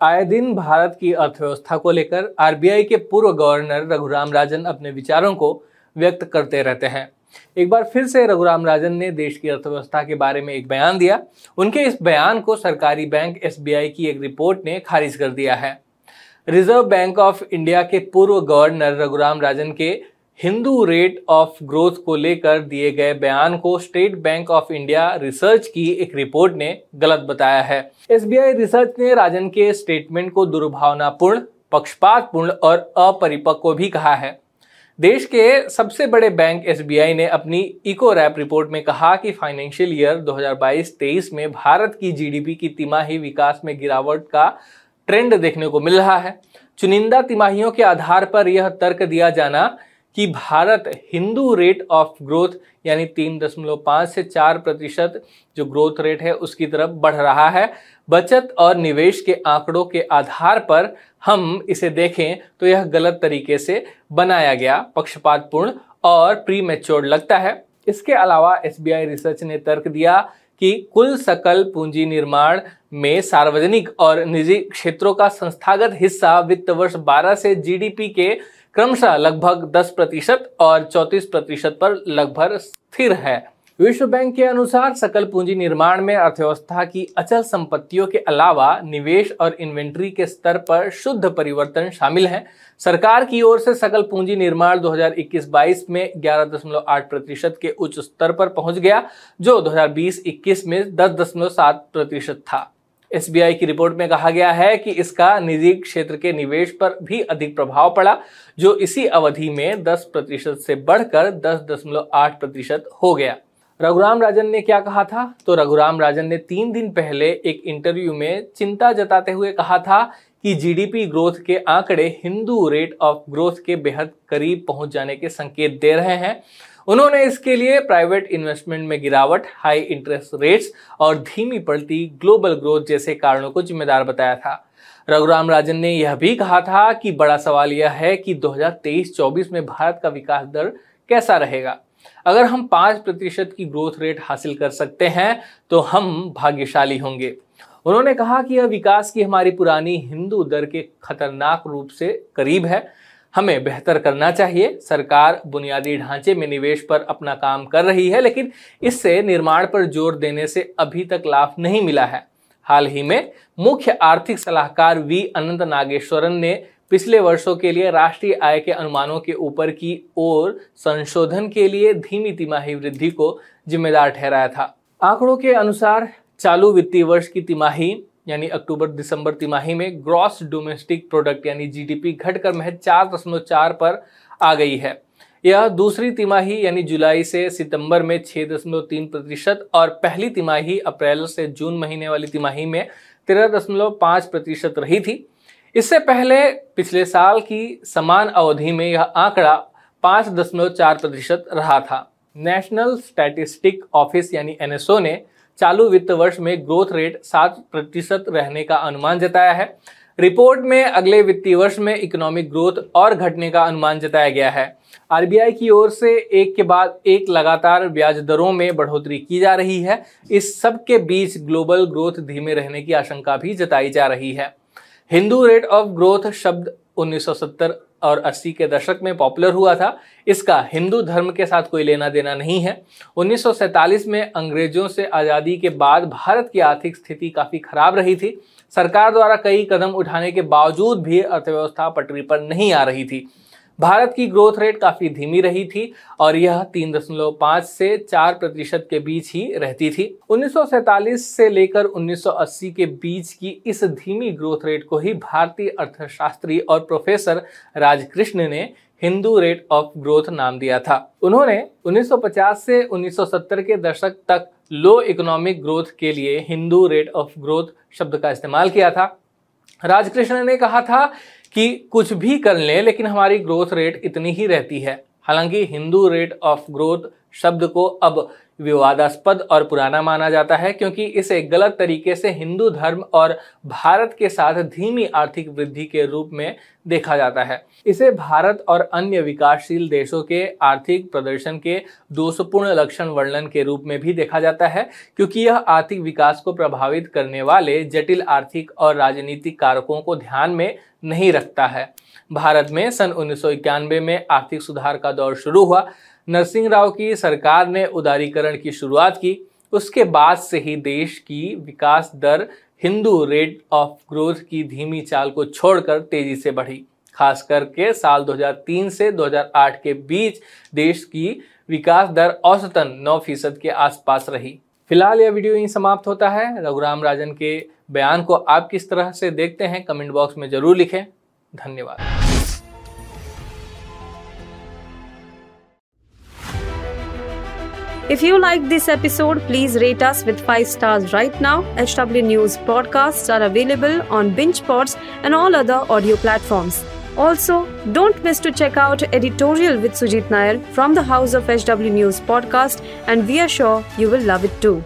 आए दिन भारत की अर्थव्यवस्था को लेकर आरबीआई के पूर्व गवर्नर रघुराम राजन अपने विचारों को व्यक्त करते रहते हैं। एक बार फिर से रघुराम राजन ने देश की अर्थव्यवस्था के बारे में एक बयान दिया। उनके इस बयान को सरकारी बैंक एसबीआई की एक रिपोर्ट ने खारिज कर दिया है। रिज़र्व बैंक ऑफ़ इंडिया के पूर्व गवर्नर रघुराम राजन के हिंदू रेट ऑफ़ ग्रोथ को लेकर दिए गए बयान को State Bank of India research की एक रिपोर्ट ने गलत बताया है। एसबीआई रिसर्च ने राजन के स्टेटमेंट को दुर्भावनापूर्ण, पक्षपातपूर्ण और अपरिपक्व भी कहा है। देश के सबसे बड़े बैंक एसबीआई ने अपनी इको रैप रिपोर्ट में कहा कि फाइनेंशियल ईयर 2022-23 में भारत की जीडीपी की तिमाही विकास में गिरावट का ट्रेंड देखने को मिल रहा है। चुनिंदा तिमाहियों के आधार पर यह तर्क दिया जाना कि Bharat Hindu rate of growth यानी तीन दशमलव पाँच से चार प्रतिशत जो ग्रोथ रेट है, उसकी तरफ़ बढ़ रहा है। बचत और निवेश के आंकड़ों के आधार पर हम इसे देखें तो यह गलत तरीके से बनाया गया, पक्षपातपूर्ण और प्री लगता है। इसके अलावा एसबीआई रिसर्च ने तर्क दिया कि कुल सकल पूंजी निर्माण में सार्वजनिक और निजी क्षेत्रों का संस्थागत हिस्सा वित्त वर्ष 12 से जीडीपी के क्रमशः लगभग 10 प्रतिशत और 34 प्रतिशत पर लगभग स्थिर है। विश्व बैंक के अनुसार सकल पूंजी निर्माण में अर्थव्यवस्था की अचल संपत्तियों के अलावा निवेश और इन्वेंट्री के स्तर पर शुद्ध परिवर्तन शामिल है। सरकार की ओर से सकल पूंजी निर्माण 2021-22 में 11.8 प्रतिशत के उच्च स्तर पर पहुँच गया, जो 2020-21 में 10.7 प्रतिशत था। एसबीआई की रिपोर्ट में कहा गया है कि इसका निजी क्षेत्र के निवेश पर भी अधिक प्रभाव पड़ा, जो इसी अवधि में 10 प्रतिशत से बढ़कर 10.8 प्रतिशत हो गया। रघुराम राजन ने क्या कहा था? तो रघुराम राजन ने तीन दिन पहले एक इंटरव्यू में चिंता जताते हुए कहा था कि जीडीपी ग्रोथ के आंकड़े हिंदू रेट ऑफ़ ग्रोथ के बेहद करीब पहुँच जाने के संकेत दे रहे हैं। उन्होंने इसके लिए प्राइवेट इन्वेस्टमेंट में गिरावट हाई इंटरेस्ट रेट्स और धीमी पड़ती ग्लोबल ग्रोथ जैसे कारणों को जिम्मेदार बताया था। रघुराम राजन ने यह भी कहा था कि बड़ा सवाल यह है कि 2023-24 में भारत का विकास दर कैसा रहेगा? अगर हम पाँच प्रतिशत की ग्रोथ रेट हासिल कर सकते हैं तो हम भाग्यशाली होंगे। उन्होंने कहा कि यह विकास की हमारी पुरानी हिंदू दर के खतरनाक रूप से करीब है। हमें बेहतर करना चाहिए। सरकार बुनियादी ढांचे में निवेश पर अपना काम कर रही है, लेकिन इससे निर्माण पर ज़ोर देने से अभी तक लाभ नहीं मिला है। हाल ही में मुख्य आर्थिक सलाहकार वी. अनंत नागेश्वरन ने पिछले वर्षों के लिए राष्ट्रीय आय के अनुमानों के ऊपर की ओर संशोधन के लिए धीमी तिमाही वृद्धि को जिम्मेदार ठहराया था। आंकड़ों के अनुसार चालू वित्तीय वर्ष की तिमाही यानी अक्टूबर दिसंबर तिमाही में ग्रॉस डोमेस्टिक प्रोडक्ट यानी जीडीपी घटकर महज चार दशमलव चार पर आ गई है। यह दूसरी तिमाही यानी जुलाई से सितंबर में छह दशमलव तीन प्रतिशत और पहली तिमाही अप्रैल से जून महीने वाली तिमाही में तेरह दशमलव पाँच प्रतिशत रही थी। इससे पहले पिछले साल की समान अवधि में यह आंकड़ा पाँच दशमलव चार प्रतिशत रहा था। नेशनल स्टैटिस्टिक ऑफ़िस यानी एनएसओ ने चालू वित्त वर्ष में ग्रोथ रेट सात प्रतिशत रहने का अनुमान जताया है। रिपोर्ट में अगले वित्तीय वर्ष में इकोनॉमिक ग्रोथ और घटने का अनुमान जताया गया है। आरबीआई की ओर से एक के बाद एक लगातार ब्याज दरों में बढ़ोतरी की जा रही है। इस सब के बीच ग्लोबल ग्रोथ धीमे रहने की आशंका भी जताई जा रही है। हिंदू रेट ऑफ़ ग्रोथ शब्द 1970 और 80 के दशक में पॉपुलर हुआ था। इसका हिंदू धर्म के साथ कोई लेना देना नहीं है। 1947 में अंग्रेज़ों से आज़ादी के बाद भारत की आर्थिक स्थिति काफ़ी खराब रही थी। सरकार द्वारा कई कदम उठाने के बावजूद भी अर्थव्यवस्था पटरी पर नहीं आ रही थी। भारत की ग्रोथ रेट काफ़ी धीमी रही थी और यह तीन दशमलव पाँच से चार प्रतिशत के बीच ही रहती थी। उन्नीस से लेकर 1980 के बीच की इस धीमी ग्रोथ रेट को ही भारतीय अर्थशास्त्री और प्रोफेसर राजकृष्ण ने हिंदू रेट ऑफ़ ग्रोथ नाम दिया था। उन्होंने 1950 से 1970 के दशक तक लो इकोनॉमिक ग्रोथ के लिए हिंदू रेट ऑफ़ ग्रोथ शब्द का इस्तेमाल किया था। राजकृष्ण ने कहा था कि कुछ भी कर लें, लेकिन हमारी ग्रोथ रेट इतनी ही रहती है। हालाँकि हिंदू रेट ऑफ़ ग्रोथ शब्द को अब विवादास्पद और पुराना माना जाता है, क्योंकि इसे गलत तरीके से हिंदू धर्म और भारत के साथ धीमी आर्थिक वृद्धि के रूप में देखा जाता है। इसे भारत और अन्य विकासशील देशों के आर्थिक प्रदर्शन के दोषपूर्ण लक्षण वर्णन के रूप में भी देखा जाता है, क्योंकि यह आर्थिक विकास को प्रभावित करने वाले जटिल आर्थिक और राजनीतिक कारकों को ध्यान में नहीं रखता है। भारत में सन उन्नीस सौ इक्यानवे में आर्थिक सुधार का दौर शुरू हुआ। नरसिंह राव की सरकार ने उदारीकरण की शुरुआत की। उसके बाद से ही देश की विकास दर हिंदू रेट ऑफ़ ग्रोथ की धीमी चाल को छोड़कर तेज़ी से बढ़ी। खास करके साल 2003 से 2008 के बीच देश की विकास दर औसतन 9 फ़ीसद के आसपास रही। फ़िलहाल यह वीडियो यहीं समाप्त होता है। रघुराम राजन के बयान को आप किस तरह से देखते हैं कमेंट बॉक्स में ज़रूर लिखें धन्यवाद If you like this episode, please rate us with 5 stars right now. HW News podcasts are available on BingePods and all other audio platforms. Also, don't miss to check out editorial with Sujit Nair from the House of HW News podcast and we are sure you will love it too.